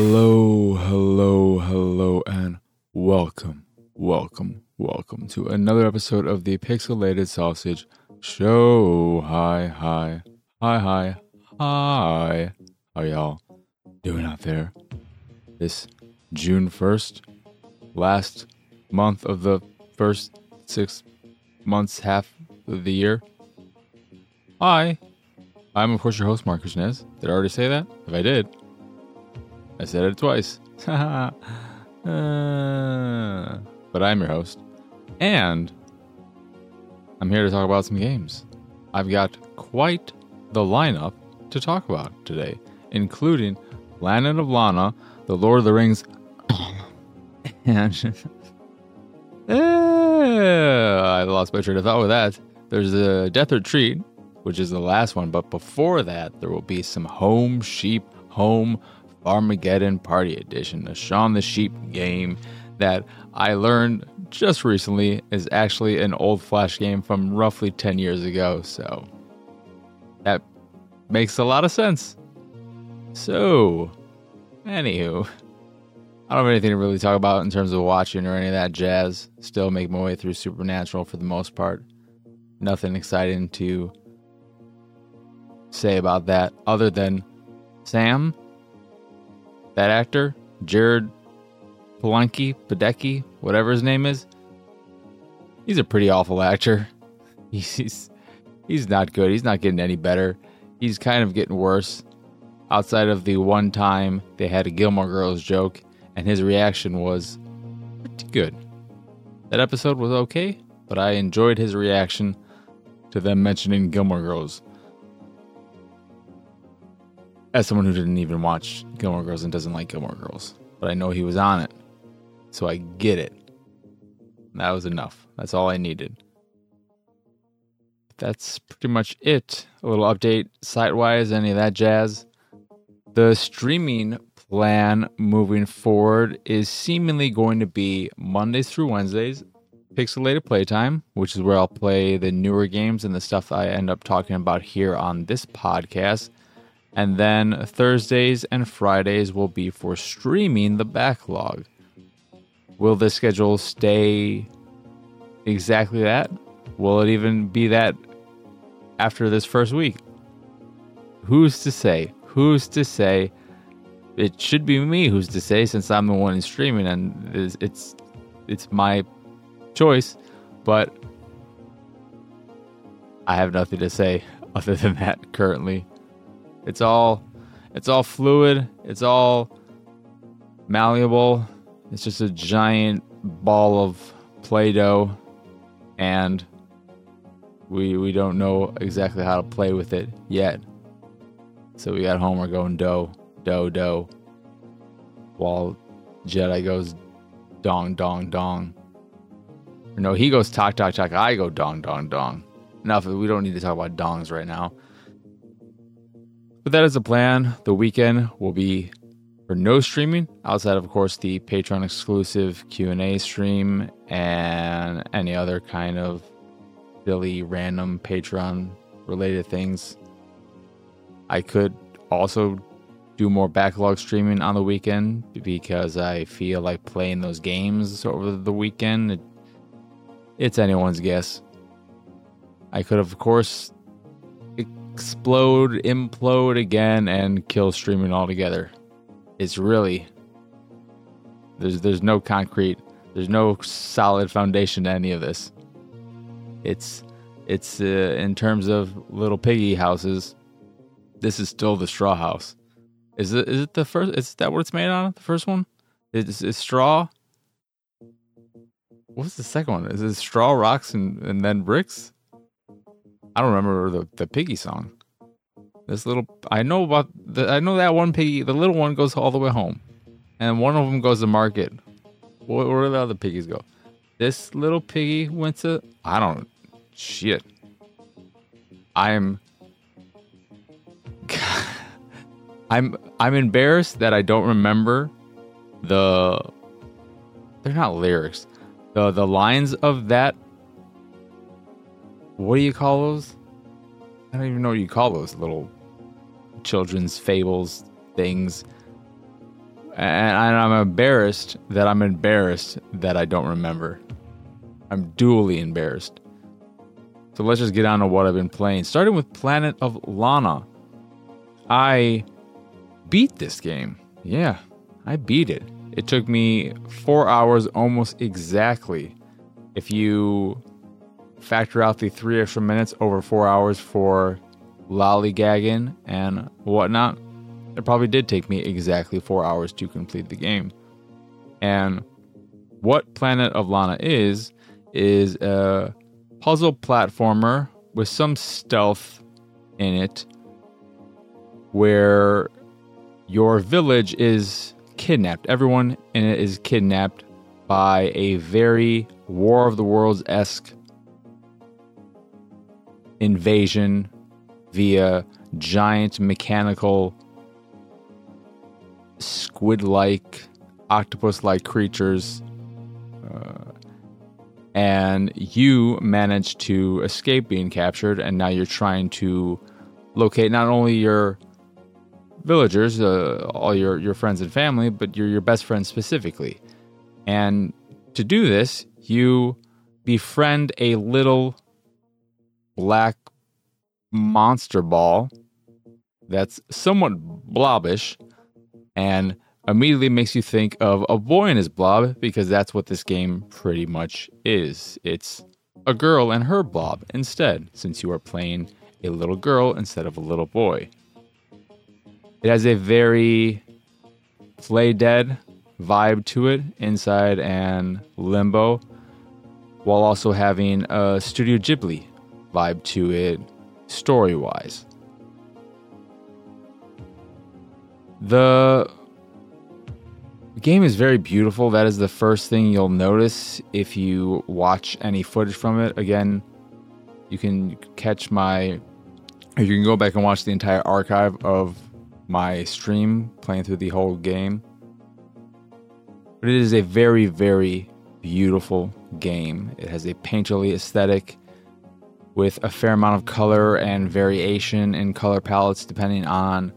Hello, hello, hello, and welcome, welcome, welcome to another episode of the Pixelated Sausage Show. Hi, hi, hi, hi, hi. How y'all doing out there? This June 1st, last month of the first six months, half of the year. Hi, I'm of course your host, Marcus Nez. Did I already say that? If I did, I said it twice. uh, but I'm your host. And I'm here to talk about some games. I've got quite the lineup to talk about today, including Planet of Lana, The Lord of the Rings, and. Eh, I lost my train of thought with that. There's a Death or Treat, which is the last one, but before that, there will be some Home Sheep Home Farmageddon Party Edition, a Shaun the Sheep game that I learned just recently is actually an old Flash game from roughly 10 years ago. So that makes a lot of sense. So, anywho, I don't have anything to really talk about in terms of watching or any of that jazz. Still make my way through Supernatural for the most part. Nothing exciting to say about that other than Sam that actor, Jared Palanke, Padecki, whatever his name is, he's a pretty awful actor. He's he's not good. He's not getting any better. He's kind of getting worse. Outside of the one time they had a Gilmore Girls joke, and his reaction was pretty good. That episode was okay, but I enjoyed his reaction to them mentioning Gilmore Girls as someone who didn't even watch Gilmore Girls and doesn't like Gilmore Girls, but I know he was on it, so I get it. That was enough. That's all I needed. That's pretty much it. A little update site wise, any of that jazz. The streaming plan moving forward is seemingly going to be Mondays through Wednesdays, pixelated playtime, which is where I'll play the newer games and the stuff I end up talking about here on this podcast. And then Thursdays and Fridays will be for streaming the backlog. Will the schedule stay exactly that? Will it even be that after this first week? Who's to say? Who's to say? It should be me who's to say since I'm the one streaming and it's it's, it's my choice, but I have nothing to say other than that currently. It's all it's all fluid, it's all malleable. It's just a giant ball of play-doh and we we don't know exactly how to play with it yet. So we got Homer going dough, dough, dough. While Jedi goes dong, dong, dong. Or no, he goes talk, talk, talk. I go dong, dong, dong. Enough. We don't need to talk about dongs right now. But that is the plan. The weekend will be for no streaming outside of, of course, the Patreon exclusive Q and A stream and any other kind of silly random Patreon related things. I could also do more backlog streaming on the weekend because I feel like playing those games over the weekend. It, it's anyone's guess. I could, of course, explode, implode again, and kill streaming altogether. It's really there's there's no concrete, there's no solid foundation to any of this. It's it's uh, in terms of little piggy houses. This is still the straw house. Is it is it the first? Is that what it's made on? The first one? Is it straw? What's the second one? Is it straw, rocks, and, and then bricks? I don't remember the, the piggy song. This little, I know about the, I know that one piggy. The little one goes all the way home, and one of them goes to market. Where, where do the other piggies go? This little piggy went to, I don't, shit. I'm, I'm, I'm embarrassed that I don't remember the. They're not lyrics. The the lines of that what do you call those? I don't even know what you call those little children's fables things. And I'm embarrassed that I'm embarrassed that I don't remember. I'm duly embarrassed. So let's just get on to what I've been playing. Starting with Planet of Lana. I beat this game. Yeah, I beat it. It took me four hours almost exactly. If you factor out the three extra minutes over four hours for lollygagging and whatnot, it probably did take me exactly four hours to complete the game. And what Planet of Lana is, is a puzzle platformer with some stealth in it where your village is kidnapped. Everyone in it is kidnapped by a very War of the Worlds esque invasion via giant mechanical squid like, octopus like creatures. Uh, and you managed to escape being captured, and now you're trying to locate not only your villagers, uh, all your, your friends and family, but your, your best friend specifically. And to do this, you befriend a little black monster ball that's somewhat blobbish and immediately makes you think of a boy and his blob because that's what this game pretty much is. It's a girl and her blob instead, since you are playing a little girl instead of a little boy. It has a very Playdead vibe to it inside and Limbo, while also having a Studio Ghibli vibe to it story wise. The game is very beautiful. That is the first thing you'll notice if you watch any footage from it. Again, you can catch my, you can go back and watch the entire archive of my stream playing through the whole game. But it is a very, very beautiful game. It has a painterly aesthetic with a fair amount of color and variation in color palettes depending on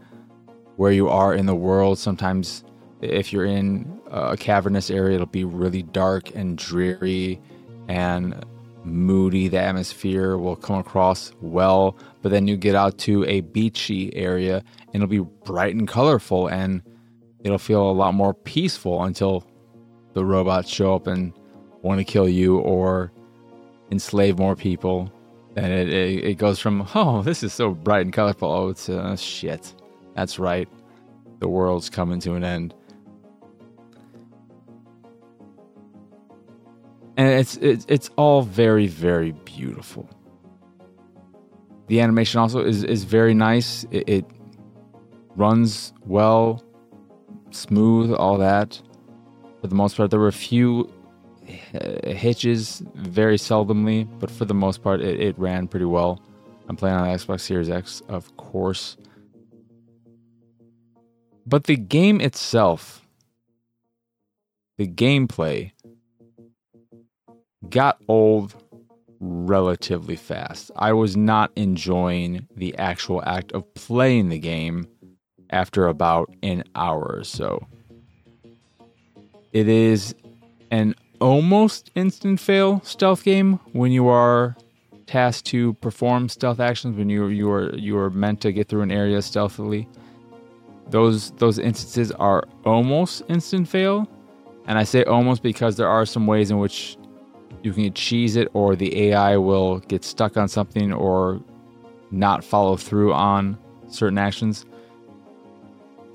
where you are in the world. Sometimes, if you're in a cavernous area, it'll be really dark and dreary and moody. The atmosphere will come across well, but then you get out to a beachy area and it'll be bright and colorful and it'll feel a lot more peaceful until the robots show up and want to kill you or enslave more people. And it, it, it goes from, oh, this is so bright and colorful. Oh, it's uh, shit. That's right. The world's coming to an end. And it's it's it's all very very beautiful. The animation also is is very nice. It, it runs well, smooth, all that. For the most part, there were a few Uh, hitches very seldomly, but for the most part, it, it ran pretty well. I'm playing on Xbox Series X, of course. But the game itself, the gameplay, got old relatively fast. I was not enjoying the actual act of playing the game after about an hour or so. It is an almost instant fail stealth game when you are tasked to perform stealth actions when you you are you are meant to get through an area stealthily. Those those instances are almost instant fail. And i say almost because there are some ways in which you can cheese it or the ai will get stuck on something or not follow through on certain actions.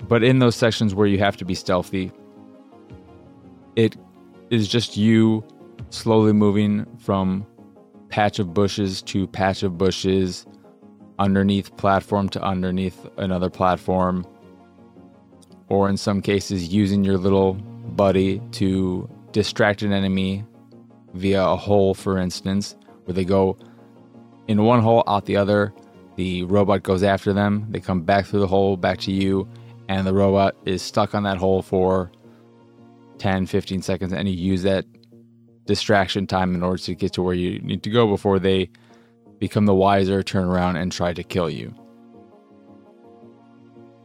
But in those sections where you have to be stealthy it is just you slowly moving from patch of bushes to patch of bushes underneath platform to underneath another platform or in some cases using your little buddy to distract an enemy via a hole, for instance, where they go in one hole, out the other. The robot goes after them. They come back through the hole, back to you, and the robot is stuck on that hole for 10, 15 seconds, and you use that distraction time in order to get to where you need to go before they become the wiser, turn around, and try to kill you.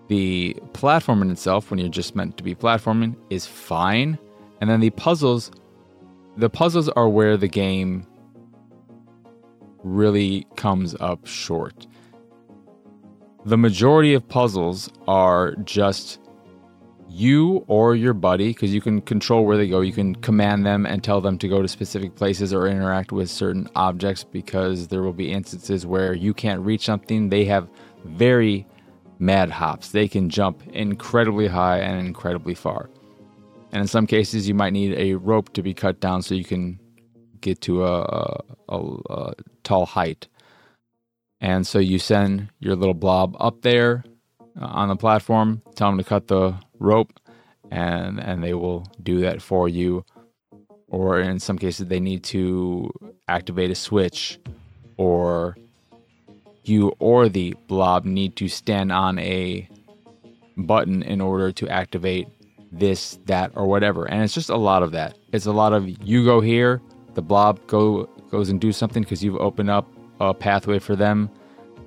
The platforming itself, when you're just meant to be platforming, is fine. And then the puzzles, the puzzles are where the game really comes up short. The majority of puzzles are just you or your buddy, because you can control where they go. You can command them and tell them to go to specific places or interact with certain objects because there will be instances where you can't reach something. They have very mad hops. They can jump incredibly high and incredibly far. And in some cases, you might need a rope to be cut down so you can get to a, a, a tall height. And so you send your little blob up there uh, on the platform, tell them to cut the rope, and and they will do that for you. Or in some cases, they need to activate a switch, or you or the blob need to stand on a button in order to activate this, that, or whatever. And it's just a lot of that. It's a lot of you go here, the blob go goes and do something because you've opened up a pathway for them,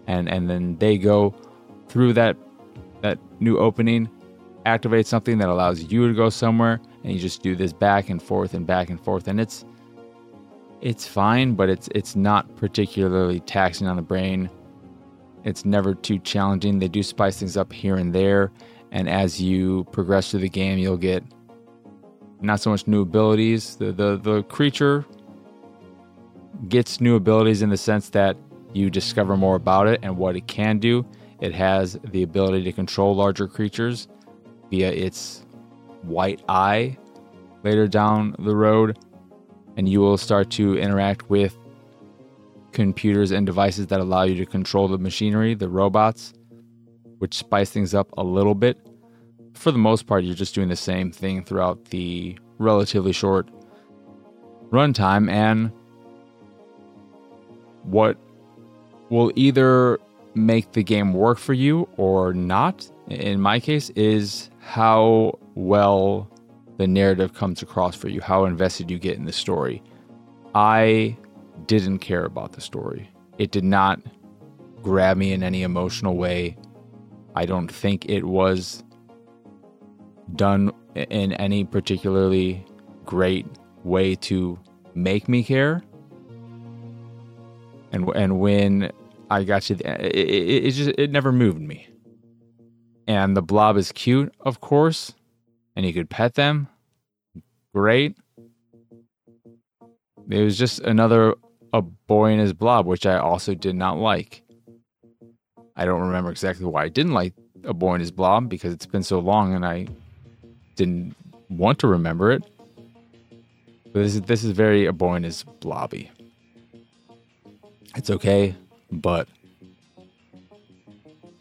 and and then they go through that that new opening, activate something that allows you to go somewhere, and you just do this back and forth and back and forth, and it's it's fine, but it's it's not particularly taxing on the brain. It's never too challenging. They do spice things up here and there, and as you progress through the game, you'll get not so much new abilities. The the the creature gets new abilities in the sense that you discover more about it and what it can do. It has the ability to control larger creatures via its white eye later down the road, and you will start to interact with computers and devices that allow you to control the machinery, the robots, which spice things up a little bit. For the most part, you're just doing the same thing throughout the relatively short runtime, and what will either make the game work for you or not, in my case, is how well the narrative comes across for you, how invested you get in the story. I didn't care about the story. It did not grab me in any emotional way. I don't think it was done in any particularly great way to make me care. And and when I got to the, it, it, it just it never moved me. And the blob is cute, of course, and you could pet them. Great. It was just another a boy in his blob, which I also did not like. I don't remember exactly why I didn't like a boy in his blob because it's been so long and I didn't want to remember it. But this is this is very a boy in his blobby. It's okay but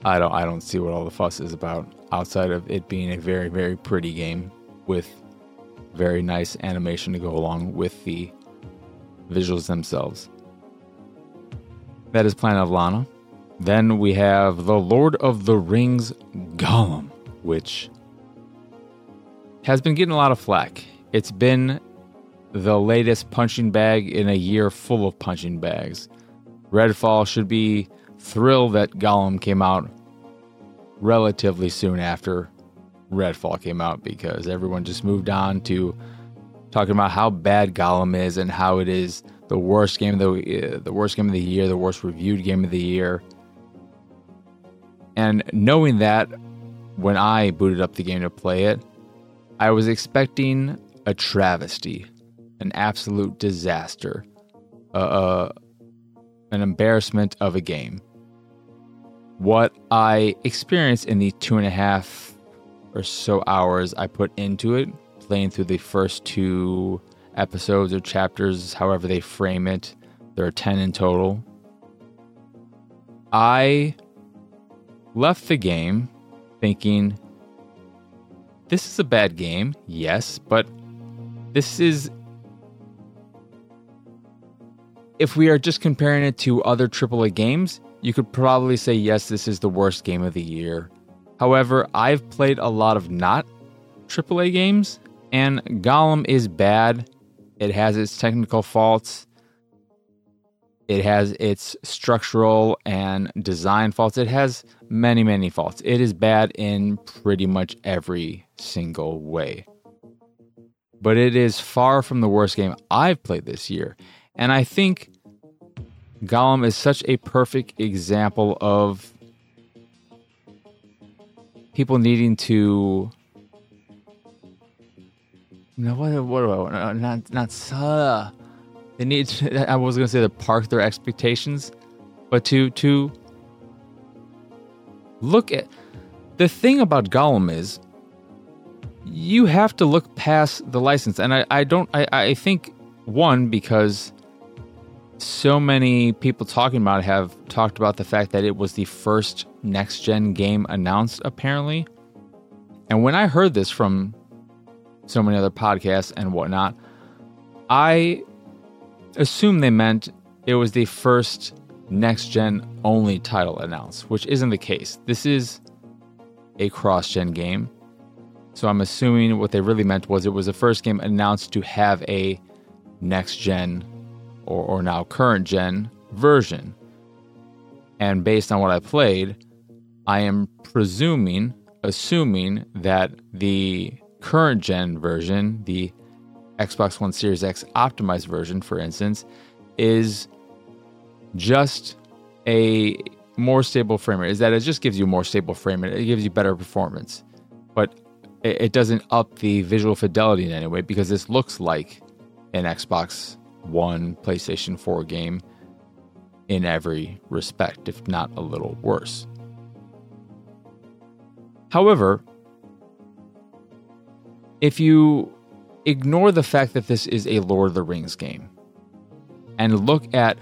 I don't I don't see what all the fuss is about outside of it being a very very pretty game with very nice animation to go along with the visuals themselves. That is Planet of Lana. Then we have The Lord of the Rings Gollum, which has been getting a lot of flack. It's been the latest punching bag in a year full of punching bags. Redfall should be thrilled that Gollum came out relatively soon after Redfall came out because everyone just moved on to talking about how bad Gollum is and how it is the worst game of the uh, the worst game of the year, the worst reviewed game of the year. And knowing that when I booted up the game to play it, I was expecting a travesty, an absolute disaster, a, a, an embarrassment of a game. What I experienced in the two and a half or so hours I put into it, playing through the first two episodes or chapters, however they frame it, there are 10 in total. I left the game thinking, this is a bad game, yes, but this is if we are just comparing it to other AAA games, you could probably say, yes, this is the worst game of the year. However, I've played a lot of not AAA games, and Gollum is bad. It has its technical faults. It has its structural and design faults. It has many, many faults. It is bad in pretty much every single way. But it is far from the worst game I've played this year. And I think Gollum is such a perfect example of people needing to no what what do I not not uh, they need to, I was going to say to park their expectations but to to look at the thing about Gollum is you have to look past the license and I, I don't I, I think one because so many people talking about it have talked about the fact that it was the first next gen game announced, apparently. And when I heard this from so many other podcasts and whatnot, I assumed they meant it was the first next gen only title announced, which isn't the case. This is a cross gen game. So I'm assuming what they really meant was it was the first game announced to have a next gen or, or now current gen version. And based on what I played, I am presuming, assuming that the current gen version, the Xbox One Series X optimized version, for instance, is just a more stable frame rate. Is that it just gives you more stable frame rate? It gives you better performance, but it doesn't up the visual fidelity in any way because this looks like an Xbox one PlayStation 4 game in every respect, if not a little worse. However, if you ignore the fact that this is a Lord of the Rings game and look at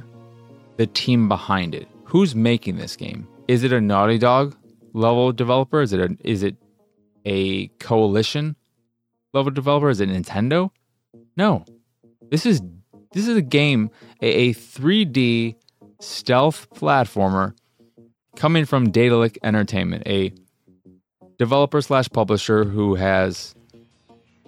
the team behind it, who's making this game? Is it a Naughty Dog level developer? Is it a, is it a coalition level developer? Is it Nintendo? No. This is this is a game, a, a 3D stealth platformer coming from Daedalic Entertainment, a developer slash publisher who has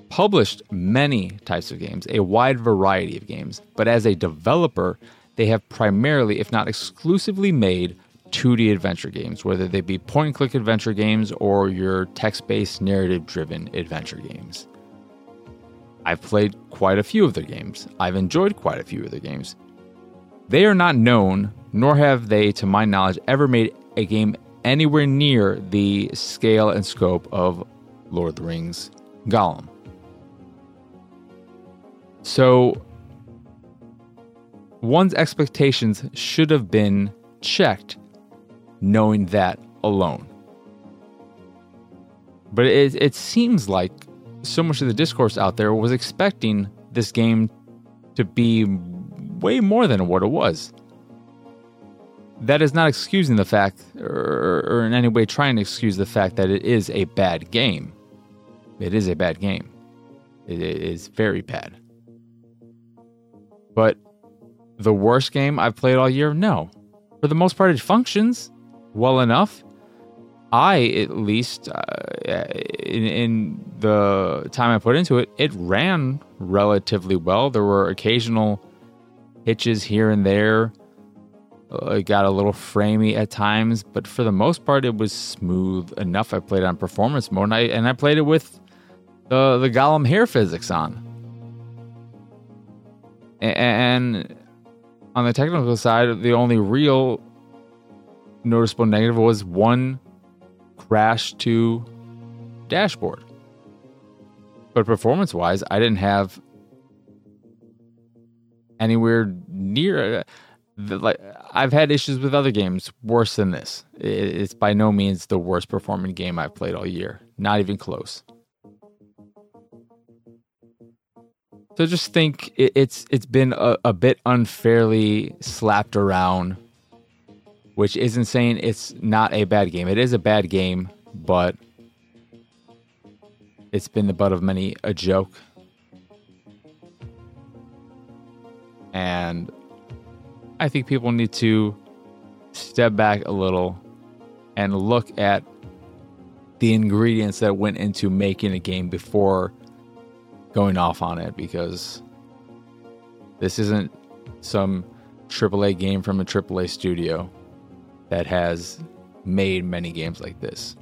published many types of games, a wide variety of games. But as a developer, they have primarily, if not exclusively, made 2D adventure games, whether they be point and click adventure games or your text based narrative driven adventure games. I've played quite a few of their games. I've enjoyed quite a few of their games. They are not known, nor have they, to my knowledge, ever made a game anywhere near the scale and scope of Lord of the Rings Gollum. So, one's expectations should have been checked knowing that alone. But it, it seems like so much of the discourse out there was expecting this game to be way more than what it was. That is not excusing the fact, or, or in any way trying to excuse the fact that it is a bad game. It is a bad game. It is very bad. But the worst game I've played all year? No. For the most part, it functions well enough. I, at least, uh, in, in, the time I put into it, it ran relatively well. There were occasional hitches here and there. Uh, it got a little framey at times, but for the most part, it was smooth enough. I played on performance mode, and I, and I played it with the the Gollum hair physics on. And on the technical side, the only real noticeable negative was one crash to dashboard. But performance wise, I didn't have anywhere near. Uh, the, like I've had issues with other games worse than this. It's by no means the worst performing game I've played all year. Not even close. So just think it's it's been a, a bit unfairly slapped around which isn't saying it's not a bad game. It is a bad game, but it's been the butt of many a joke. And I think people need to step back a little and look at the ingredients that went into making a game before going off on it because this isn't some AAA game from a AAA studio that has made many games like this.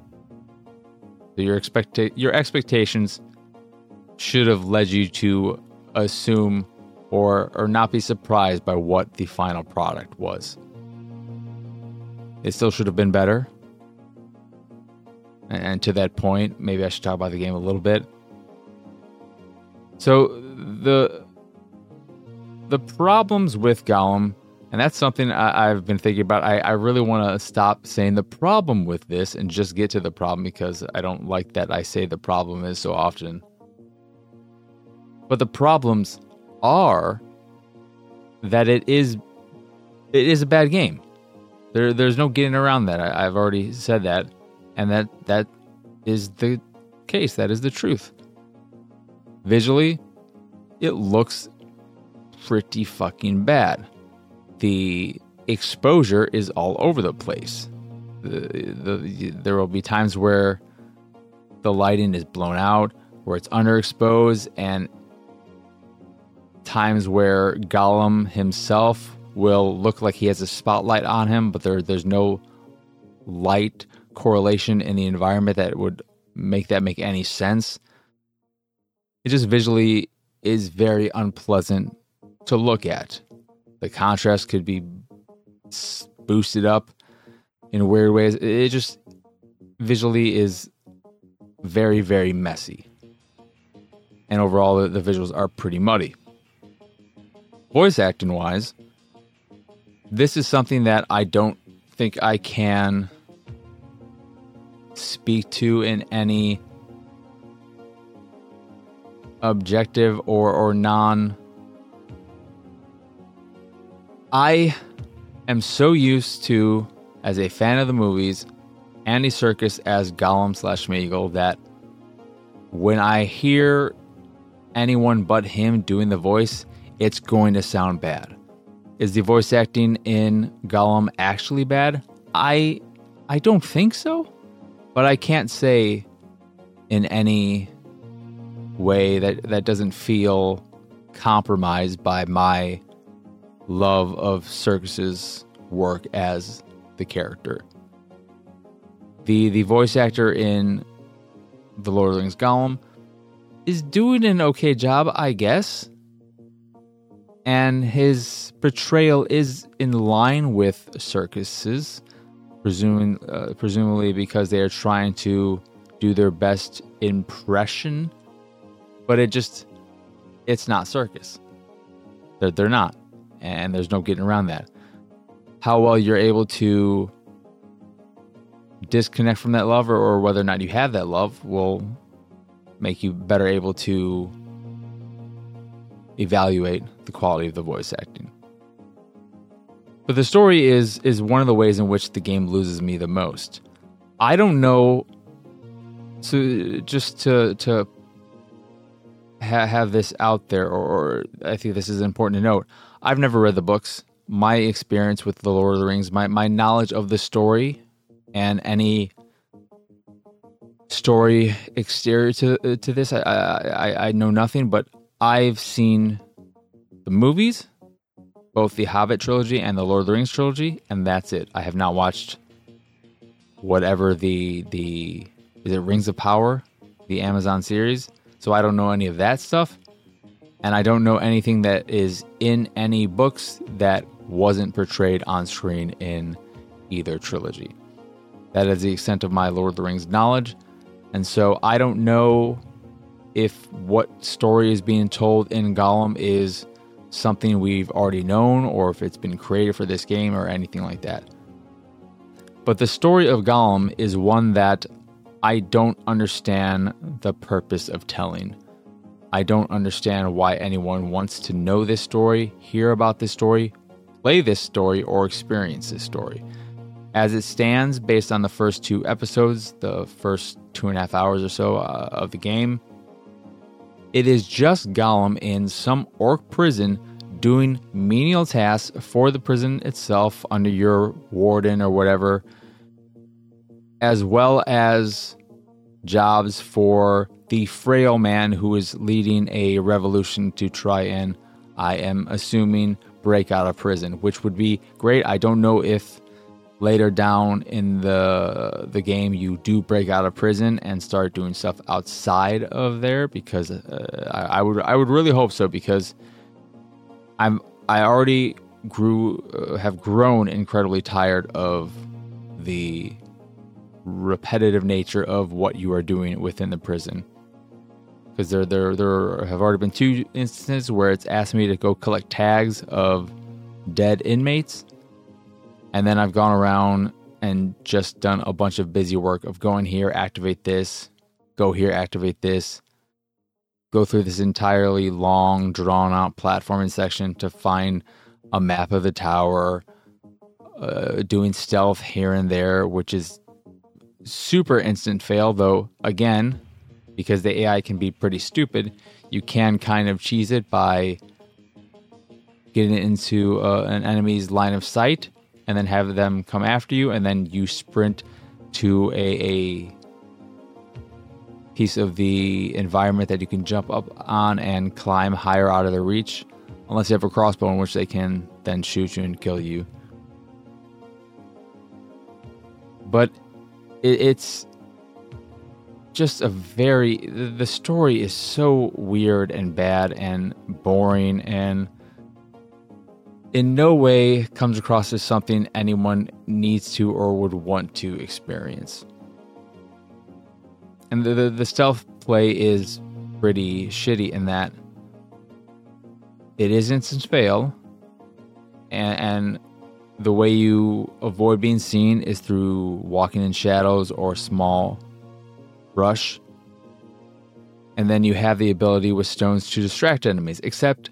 So your expect your expectations should have led you to assume or or not be surprised by what the final product was. It still should have been better. And to that point, maybe I should talk about the game a little bit. So the the problems with Gollum, and that's something I, have been thinking about. I, I really want to stop saying the problem with this and just get to the problem because I don't like that I say the problem is so often. But the problems are that it is it is a bad game. There there's no getting around that. I, I've already said that, and that that is the case. That is the truth. Visually, it looks pretty fucking bad. The exposure is all over the place. The, the, there will be times where the lighting is blown out, where it's underexposed, and times where Gollum himself will look like he has a spotlight on him, but there, there's no light correlation in the environment that would make that make any sense. It just visually is very unpleasant to look at. The contrast could be boosted up in weird ways. It just visually is very, very messy. And overall, the, the visuals are pretty muddy. Voice acting wise, this is something that I don't think I can speak to in any objective or or non I am so used to as a fan of the movies Andy Serkis as Gollum slash Smeagol that when I hear anyone but him doing the voice, it's going to sound bad. Is the voice acting in Gollum actually bad? I I don't think so, but I can't say in any way that that doesn't feel compromised by my love of Serkis's work as the character. The the voice actor in The Lord of the Rings Gollum is doing an okay job, I guess. And his portrayal is in line with Serkis's, presuming uh, presumably because they are trying to do their best impression but it just it's not Serkis. They're, they're not, and there's no getting around that. How well you're able to disconnect from that love, or, or whether or not you have that love, will make you better able to evaluate the quality of the voice acting. But the story is is one of the ways in which the game loses me the most. I don't know. So just to to ha- have this out there, or, or I think this is important to note. I've never read the books. My experience with the Lord of the Rings, my my knowledge of the story, and any story exterior to uh, to this, I, I I know nothing. But I've seen the movies, both the Hobbit trilogy and the Lord of the Rings trilogy, and that's it. I have not watched whatever the the is it Rings of Power, the Amazon series. So I don't know any of that stuff. And I don't know anything that is in any books that wasn't portrayed on screen in either trilogy. That is the extent of my Lord of the Rings knowledge. And so I don't know if what story is being told in Gollum is something we've already known or if it's been created for this game or anything like that. But the story of Gollum is one that I don't understand the purpose of telling. I don't understand why anyone wants to know this story, hear about this story, play this story, or experience this story. As it stands, based on the first two episodes, the first two and a half hours or so uh, of the game, it is just Gollum in some orc prison doing menial tasks for the prison itself under your warden or whatever as well as jobs for the frail man who is leading a revolution to try and, I am assuming, break out of prison, which would be great. I don't know if later down in the the game you do break out of prison and start doing stuff outside of there because uh, I, I, would I would really hope so because I'm I already grew uh, have grown incredibly tired of the repetitive nature of what you are doing within the prison. Because there there there have already been two instances where it's asked me to go collect tags of dead inmates. And then I've gone around and just done a bunch of busy work of going here, activate this, go here, activate this, go through this entirely long, drawn out platforming section to find a map of the tower, uh, doing stealth here and there, which is super instant fail, though, again, because the AI can be pretty stupid, you can kind of cheese it by getting it into uh, an enemy's line of sight and then have them come after you, and then you sprint to a, a piece of the environment that you can jump up on and climb higher out of their reach, unless you have a crossbow in which they can then shoot you and kill you. But it, it's just a very the story is so weird and bad and boring and in no way comes across as something anyone needs to or would want to experience. And the, the, the stealth play is pretty shitty in that it is instant fail, and, and the way you avoid being seen is through walking in shadows or small brush. And then you have the ability with stones to distract enemies, except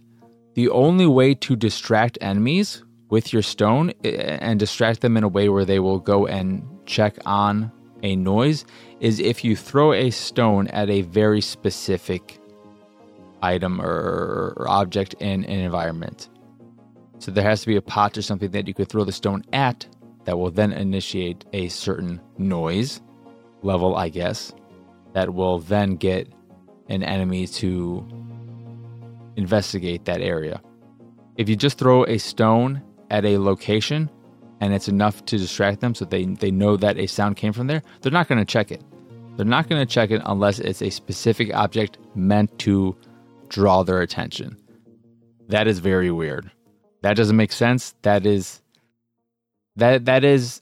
the only way to distract enemies with your stone eh, and distract them in a way where they will go and check on a noise is if you throw a stone at a very specific item or, or object in an environment. So there has to be a pot or something that you could throw the stone at that will then initiate a certain noise level, I guess, that will then get an enemy to investigate that area. If you just throw a stone at a location and it's enough to distract them so they, they know that a sound came from there, they're not going to check it. They're not going to check it unless it's a specific object meant to draw their attention. That is very weird. That doesn't make sense. That is that that is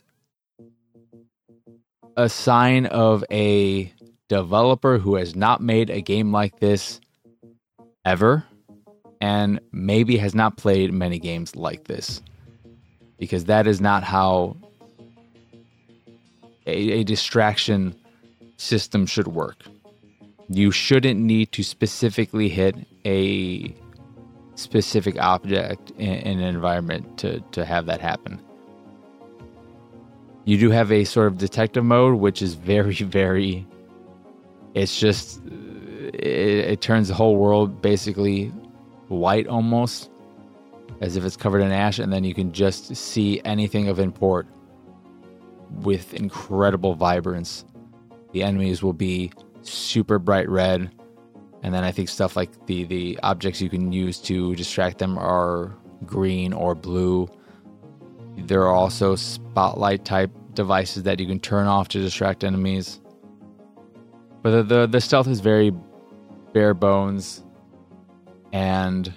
a sign of a developer who has not made a game like this ever and maybe has not played many games like this because that is not how a, a, distraction system should work. You shouldn't need to specifically hit a specific object in, in, an environment to, to have that happen. You do have a sort of detective mode, which is very, very. It's just. It, it turns the whole world basically white almost, as if it's covered in ash, and then you can just see anything of import with incredible vibrance. The enemies will be super bright red, and then I think stuff like the the objects you can use to distract them are green or blue. There are also spotlight type devices that you can turn off to distract enemies. But the, the, the stealth is very bare bones and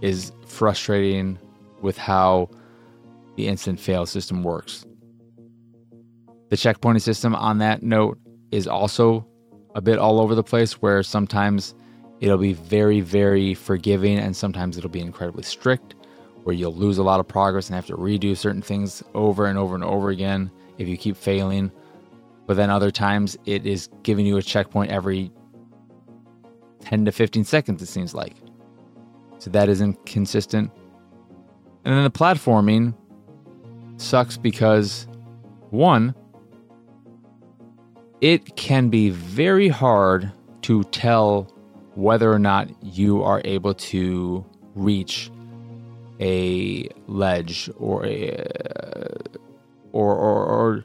is frustrating with how the instant fail system works. The checkpointing system, on that note, is also a bit all over the place where sometimes it'll be very, very forgiving and sometimes it'll be incredibly strict where you'll lose a lot of progress and have to redo certain things over and over and over again if you keep failing. But then other times it is giving you a checkpoint every 10 to 15 seconds, it seems like. So that is inconsistent. And then the platforming sucks because, one, it can be very hard to tell whether or not you are able to reach a ledge or a uh, or or, or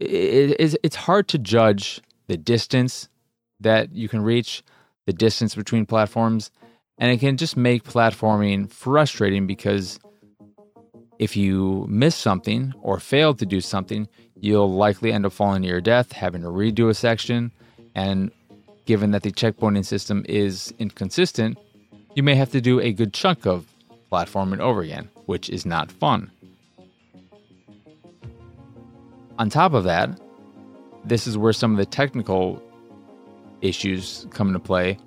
it, it's hard to judge the distance that you can reach, the distance between platforms, And it can just make platforming frustrating because if you miss something or fail to do something, you'll likely end up falling to your death, having to redo a section. And given that the checkpointing system is inconsistent, you may have to do a good chunk of platforming over again, which is not fun. On top of that, this is where some of the technical issues come into play.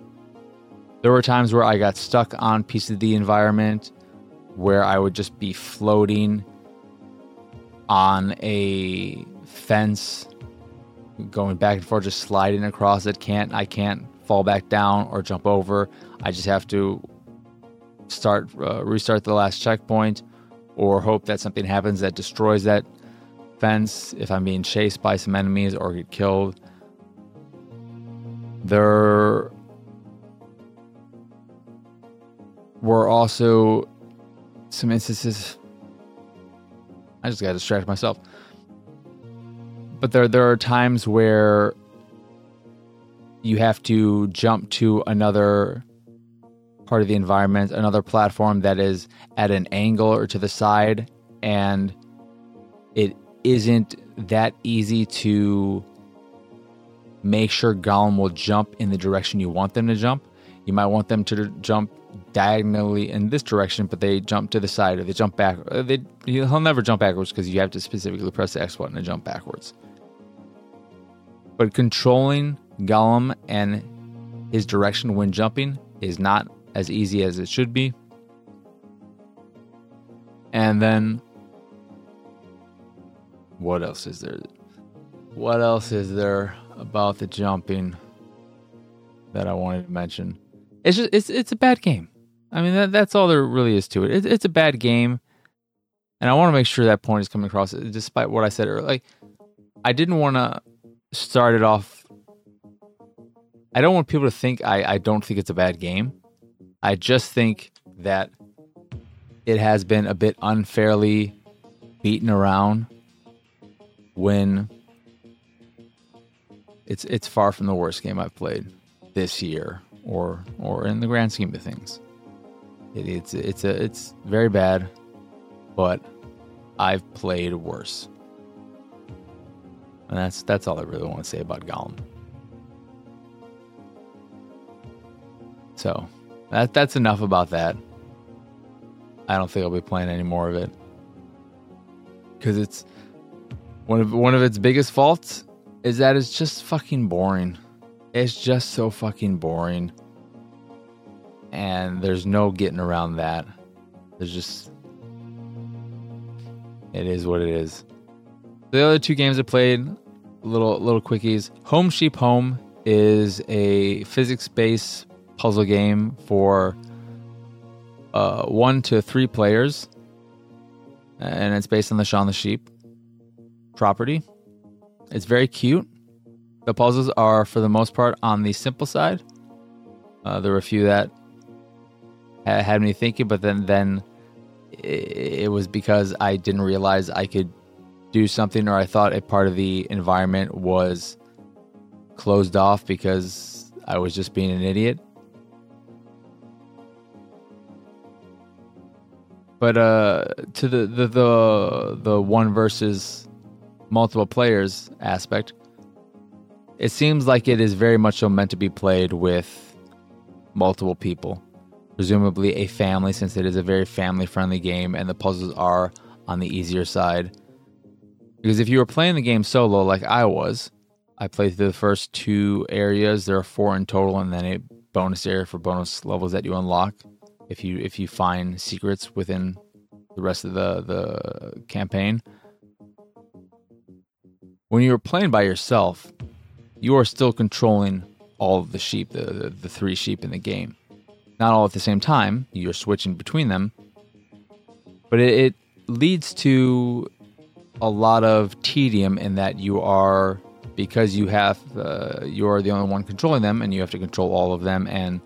There were times where I got stuck on pieces of the environment where I would just be floating on a fence, going back and forth, just sliding across it. Can't I can't fall back down or jump over. I just have to start uh, restart the last checkpoint or hope that something happens that destroys that fence if I'm being chased by some enemies or get killed. There were also some instances. I just got distracted myself. But there, there are times where you have to jump to another part of the environment, another platform that is at an angle or to the side, and it isn't that easy to make sure Gollum will jump in the direction you want them to jump. You might want them to jump diagonally in this direction, but they jump to the side or they jump back. Uh, they, he'll never jump backwards because you have to specifically press the X button to jump backwards. But controlling Gollum and his direction when jumping is not as easy as it should be. And then, what else is there? What else is there about the jumping that I wanted to mention? It's just it's it's a bad game. I mean that that's all there really is to it. it it's a bad game, and I want to make sure that point is coming across. Uh, despite what I said earlier, like I didn't want to start it off. I don't want people to think I I don't think it's a bad game. I just think that it has been a bit unfairly beaten around when it's it's far from the worst game I've played this year or or in the grand scheme of things. It, it's it's a it's very bad, but I've played worse. And that's that's all I really want to say about Gollum. So that that's enough about that. I don't think I'll be playing any more of it because it's one of one of its biggest faults is that it's just fucking boring. It's just so fucking boring. And there's no getting around that. There's just it is what it is. The other two games I played, little little quickies. Home Sheep Home is a physics-based puzzle game for uh, one to three players, and it's based on the Shaun the Sheep property. It's very cute. The puzzles are, for the most part, on the simple side. Uh, there were a few that had me thinking, but then then it was because I didn't realize I could do something, or I thought a part of the environment was closed off because I was just being an idiot. But uh, to the, the the the one versus multiple players aspect, it seems like it is very much so meant to be played with multiple people, presumably a family, since it is a very family friendly game and the puzzles are on the easier side. Because if you were playing the game solo, like I was, I played through the first two areas. There are four in total, and then a bonus area for bonus levels that you unlock if you if you find secrets within the rest of the the campaign. When you were playing by yourself, you are still controlling all of the sheep, the, the, the three sheep in the game. Not all at the same time. You're switching between them, but it, it leads to a lot of tedium in that you are because you have uh, you're the only one controlling them and you have to control all of them and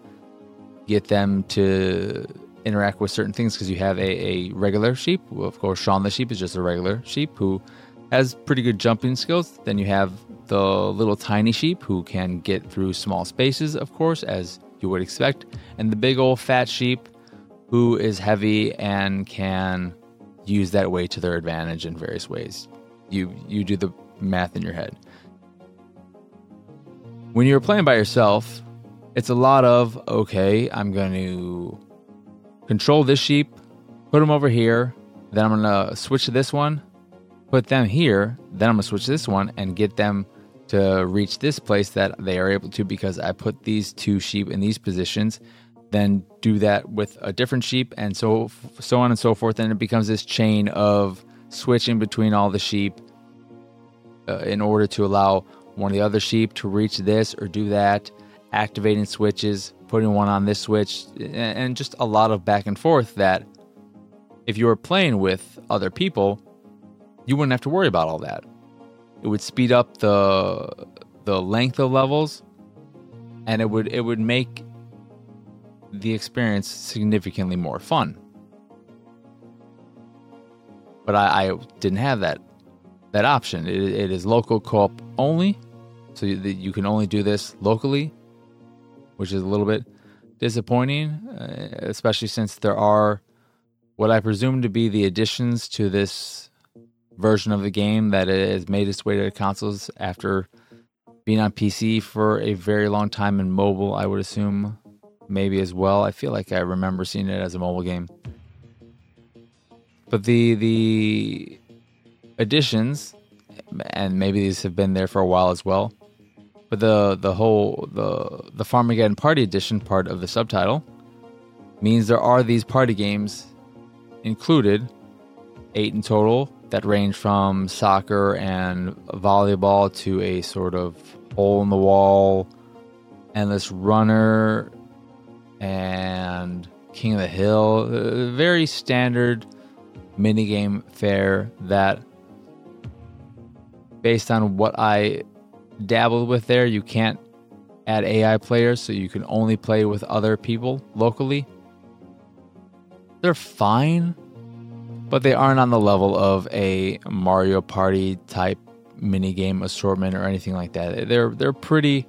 get them to interact with certain things because you have a, a regular sheep. Of course, Shaun the sheep is just a regular sheep who has pretty good jumping skills. Then you have the little tiny sheep who can get through small spaces, of course, as you would expect, and the big old fat sheep who is heavy and can use that weight to their advantage in various ways. You you do the math in your head. When you're playing by yourself, it's a lot of okay, I'm going to control this sheep, put them over here, then I'm going to switch to this one, put them here, then I'm going to switch to this one and get them to reach this place that they are able to because I put these two sheep in these positions then do that with a different sheep and so so on and so forth. And it becomes this chain of switching between all the sheep uh, in order to allow one of the other sheep to reach this or do that activating switches putting one on this switch and just a lot of back and forth that if you were playing with other people you wouldn't have to worry about all that it would speed up the the length of levels and it would it would make the experience significantly more fun. But I, I didn't have that that option. It, it is local co-op only, so you, you, can only do this locally, which is a little bit disappointing, uh, especially since there are what I presume to be the additions to this version of the game that has made its way to consoles after being on PC for a very long time and mobile. I would assume maybe as well. I feel like I remember seeing it as a mobile game. But the the additions, and maybe these have been there for a while as well. But the the whole the the Farmageddon Party Edition part of the subtitle means there are these party games included, eight in total, that range from soccer and volleyball to a sort of hole in the wall, endless runner and King of the Hill. Uh, very standard minigame fare that, based on what I dabbled with there, you can't add AI players, so you can only play with other people locally. They're fine, but they aren't on the level of a Mario Party type minigame assortment or anything like that. They're they're pretty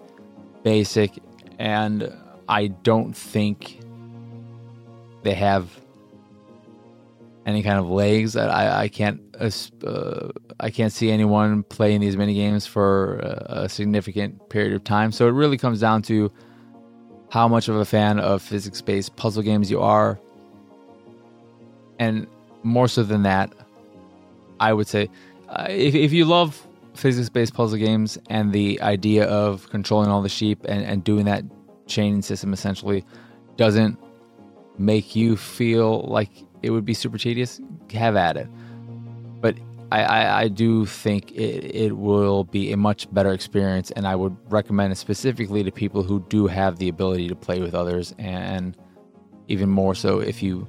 basic and I don't think they have any kind of legs. I, I can't uh, I can't see anyone playing these mini games for a significant period of time. So it really comes down to how much of a fan of physics-based puzzle games you are, and more so than that, I would say uh, if if you love physics-based puzzle games and the idea of controlling all the sheep and, and doing that chaining system essentially doesn't make you feel like it would be super tedious, have at it. But I, I, I, do think it, it will be a much better experience, and I would recommend it specifically to people who do have the ability to play with others, and even more so if you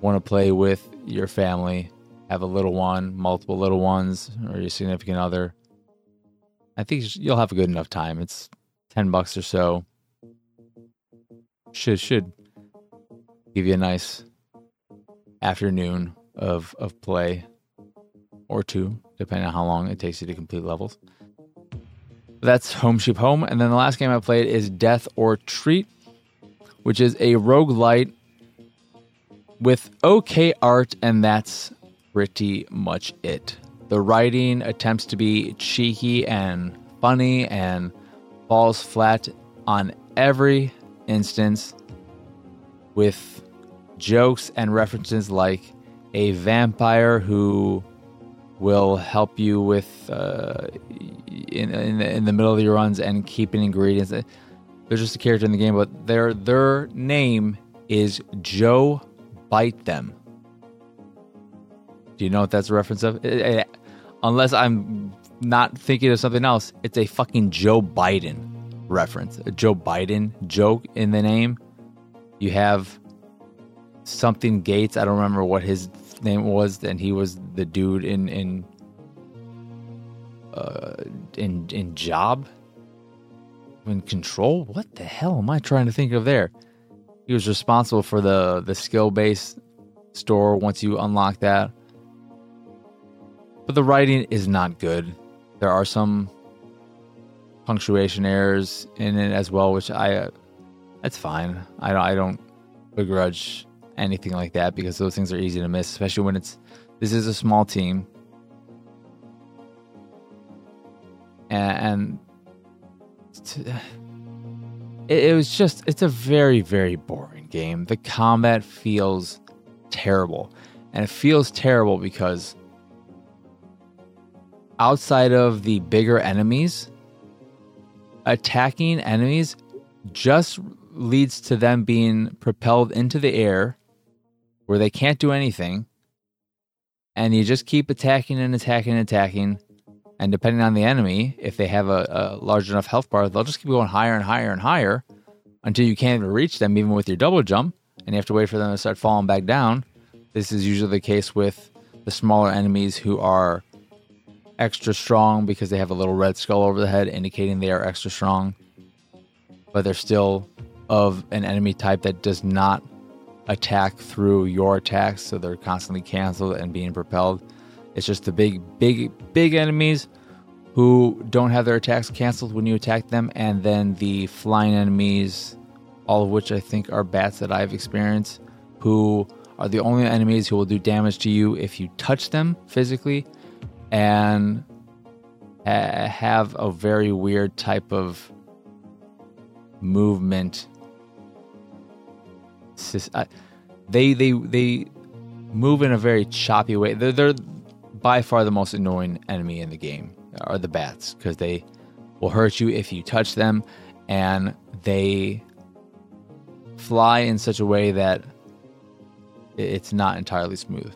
want to play with your family, have a little one, multiple little ones, or your significant other. I think you'll have a good enough time. It's 10 bucks or so should should give you a nice afternoon of of play or two, depending on how long it takes you to complete levels. That's Home Sheep Home. And then the last game I played is Death or Treat, which is a roguelite with okay art, and that's pretty much it. The writing attempts to be cheeky and funny and falls flat on every instance with jokes and references like a vampire who will help you with uh, in in in the middle of your runs and keeping ingredients. There's just a character in the game, but their their name is Joe Bite Them. Do you know what that's a reference of? It, it, unless I'm not thinking of something else, it's a fucking Joe Biden reference, a Joe Biden joke in the name. You have something Gates. I don't remember what his name was, and he was the dude in in uh, in in job in control. What the hell am I trying to think of there? He was responsible for the the skill based store once you unlock that. But the writing is not good. There are some punctuation errors in it as well, which I uh, That's fine. I don't I don't begrudge anything like that because those things are easy to miss, especially when it's this is a small team. And, and it, it was just it's a very very boring game. The combat feels terrible. And it feels terrible because outside of the bigger enemies, attacking enemies just leads to them being propelled into the air where they can't do anything. And you just keep attacking and attacking and attacking. And depending on the enemy, if they have a, a large enough health bar, they'll just keep going higher and higher and higher until you can't even reach them, even with your double jump. And you have to wait for them to start falling back down. This is usually the case with the smaller enemies who are extra strong because they have a little red skull over the head, indicating they are extra strong. But they're still of an enemy type that does not attack through your attacks, so they're constantly canceled and being propelled. It's just the big, big, big enemies who don't have their attacks canceled when you attack them, and then the flying enemies, all of which I think are bats that I've experienced, who are the only enemies who will do damage to you if you touch them physically and uh, have a very weird type of movement uh, they they they move in a very choppy way. They're, they're by far the most annoying enemy in the game are the bats because they will hurt you if you touch them, and they fly in such a way that it's not entirely smooth.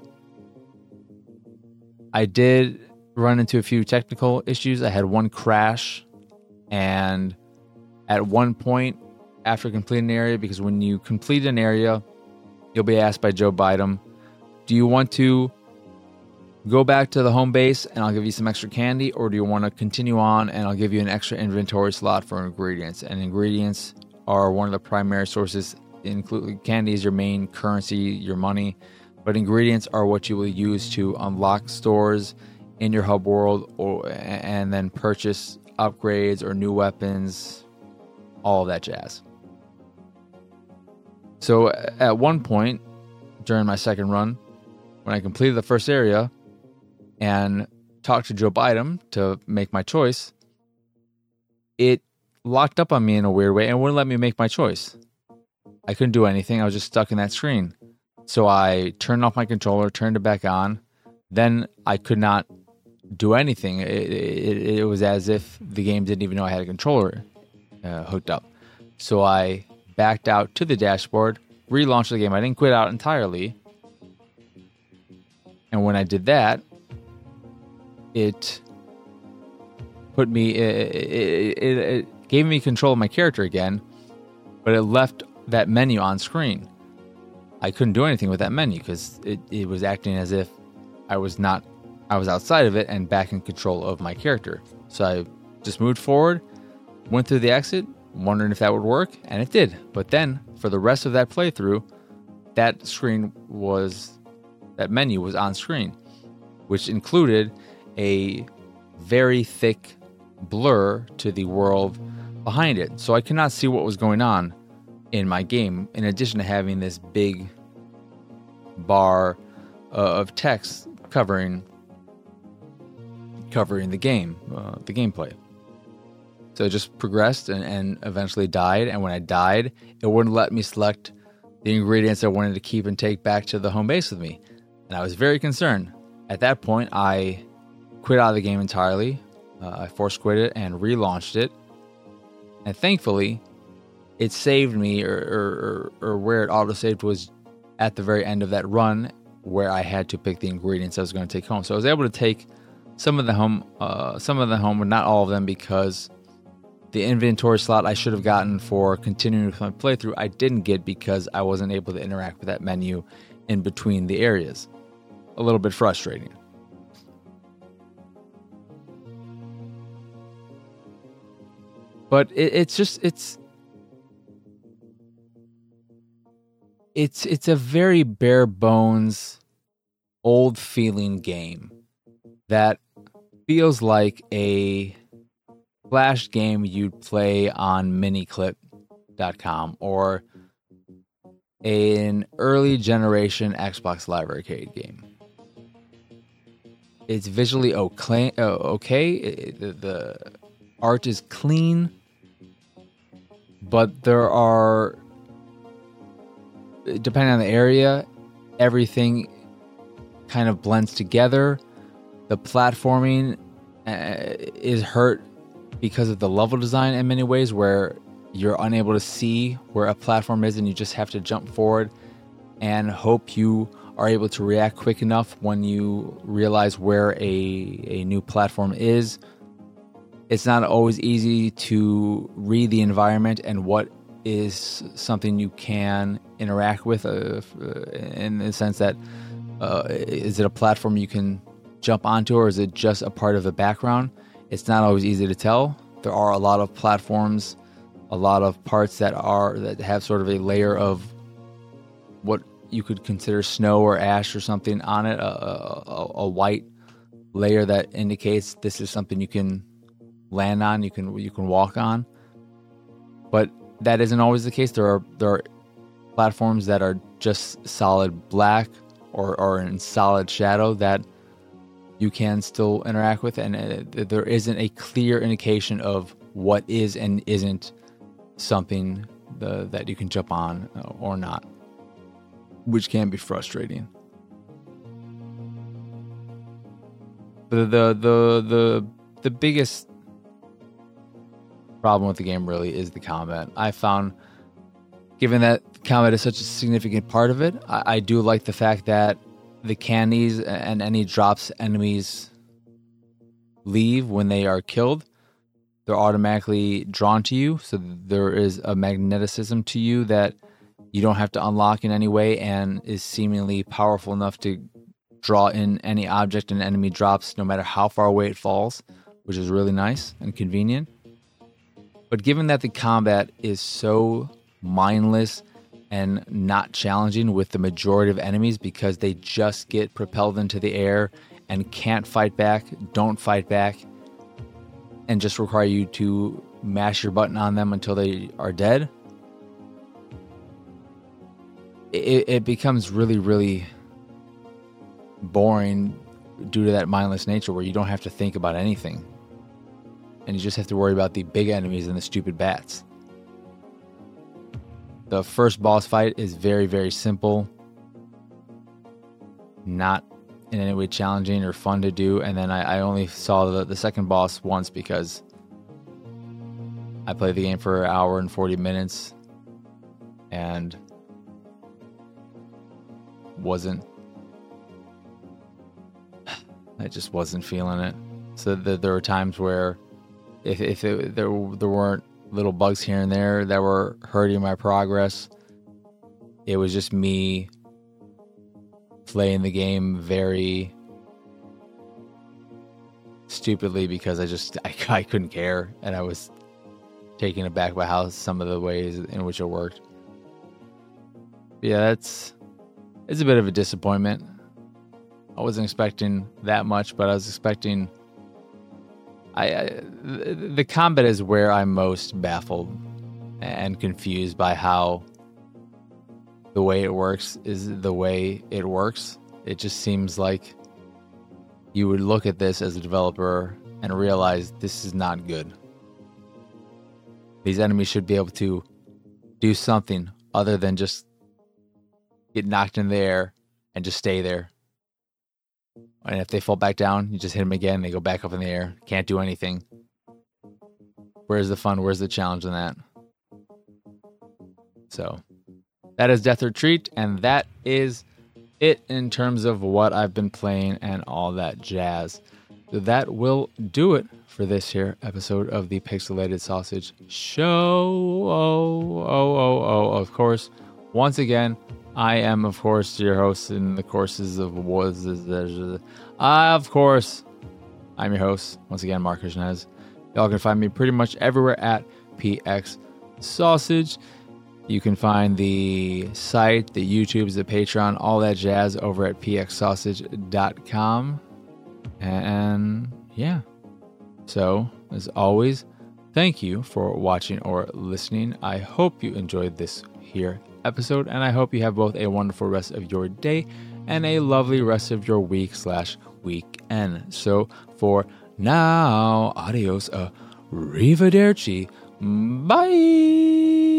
I did run into a few technical issues. I had one crash, and at one point after completing an area because when you complete an area, you'll be asked by Joe Biden, do you want to go back to the home base and I'll give you some extra candy, or do you want to continue on and I'll give you an extra inventory slot for ingredients? And ingredients are one of the primary sources, candy is your main currency, your money, but ingredients are what you will use to unlock stores in your hub world or and then purchase upgrades or new weapons, all that jazz. So at one point during my second run, when I completed the first area and talked to Joe Biden to make my choice, it locked up on me in a weird way and wouldn't let me make my choice. I couldn't do anything. I was just stuck in that screen. So I turned off my controller, turned it back on. Then I could not do anything. It, it, it was as if the game didn't even know I had a controller uh, hooked up. So I backed out to the dashboard, relaunched the game. I didn't quit out entirely. And when I did that, it put me, it, it, it, gave me control of my character again, but it left that menu on screen. I couldn't do anything with that menu because it, it was acting as if I was not, I was outside of it and back in control of my character. So I just moved forward, went through the exit, wondering if that would work, and it did. But then, for the rest of that playthrough, that screen was, that menu was on screen, which included a very thick blur to the world behind it. So I could not see what was going on in my game, in addition to having this big bar uh, of text covering covering the game, uh, the gameplay. So it just progressed and, and eventually died. And when I died, it wouldn't let me select the ingredients I wanted to keep and take back to the home base with me. And I was very concerned. At that point, I quit out of the game entirely. Uh, I force quit it and relaunched it. And thankfully, it saved me, or, or, or, where it auto saved was at the very end of that run where I had to pick the ingredients I was going to take home. So I was able to take some of the home, uh, some of the home, but not all of them because the inventory slot I should have gotten for continuing with my playthrough, I didn't get because I wasn't able to interact with that menu in between the areas. A little bit frustrating. But it, it's just it's it's it's a very bare bones old feeling game that feels like a flash game you'd play on miniclip.com or an early generation Xbox Live Arcade game. It's visually okay. Okay. The art is clean, but there are, depending on the area, everything kind of blends together. The platforming uh, is hurt because of the level design in many ways, where you're unable to see where a platform is and you just have to jump forward and hope you are able to react quick enough when you realize where a, a new platform is. It's not always easy to read the environment and what is something you can interact with uh, in the sense that uh, is it a platform you can jump onto or is it just a part of the background? It's not always easy to tell. There are a lot of platforms a lot of parts that are that have sort of a layer of what you could consider snow or ash or something on it, a, a, a white layer that indicates this is something you can land on, you can you can walk on. But that isn't always the case. There are there are platforms that are just solid black or, or in solid shadow that you can still interact with, and uh, there isn't a clear indication of what is and isn't something the, that you can jump on uh, or not, which can be frustrating. The the the the the biggest problem with the game really is the combat. I found, given that combat is such a significant part of it, I, I do like the fact that the candies and any drops enemies leave when they are killed they're automatically drawn to you. So there is a magneticism to you that you don't have to unlock in any way and is seemingly powerful enough to draw in any object an enemy drops, no matter how far away it falls, which is really nice and convenient. But given that the combat is so mindless and not challenging with the majority of enemies because they just get propelled into the air and can't fight back, don't fight back, and just require you to mash your button on them until they are dead, it, it becomes really, really boring due to that mindless nature where you don't have to think about anything. And you just have to worry about the big enemies and the stupid bats. The first boss fight is very, very simple. Not in any way challenging or fun to do. And then I, I only saw the, the second boss once because I played the game for an hour and 40 minutes and wasn't. I just wasn't feeling it. So the, there were times where if, if it, there, there weren't little bugs here and there that were hurting my progress, it was just me playing the game very stupidly because I just I, I couldn't care and I was taken aback by how some of the ways in which it worked. Yeah, that's it's a bit of a disappointment. I wasn't expecting that much, but I was expecting. I, I the combat is where I'm most baffled and confused by how the way it works is the way it works. It just seems like you would look at this as a developer and realize this is not good. These enemies should be able to do something other than just get knocked in the air and just stay there. And if they fall back down, you just hit them again, they go back up in the air. Can't do anything. Where's the fun? Where's the challenge in that? So, that is Death or Treat, and that is it in terms of what I've been playing and all that jazz. That will do it for this here episode of the Pixelated Sausage Show. Oh, oh, oh, oh, of course. Once again, I am, of course, your host in the courses of was. I, of course, I'm your host. Once again, Marc Krishnez. Y'all can find me pretty much everywhere at PX Sausage. You can find the site, the YouTubes, the Patreon, all that jazz over at pxsausage.com. And yeah. So, as always, Thank you for watching or listening. I hope you enjoyed this here episode, and I hope you have both a wonderful rest of your day and a lovely rest of your week slash weekend. So for now, adios, arrivederci, bye.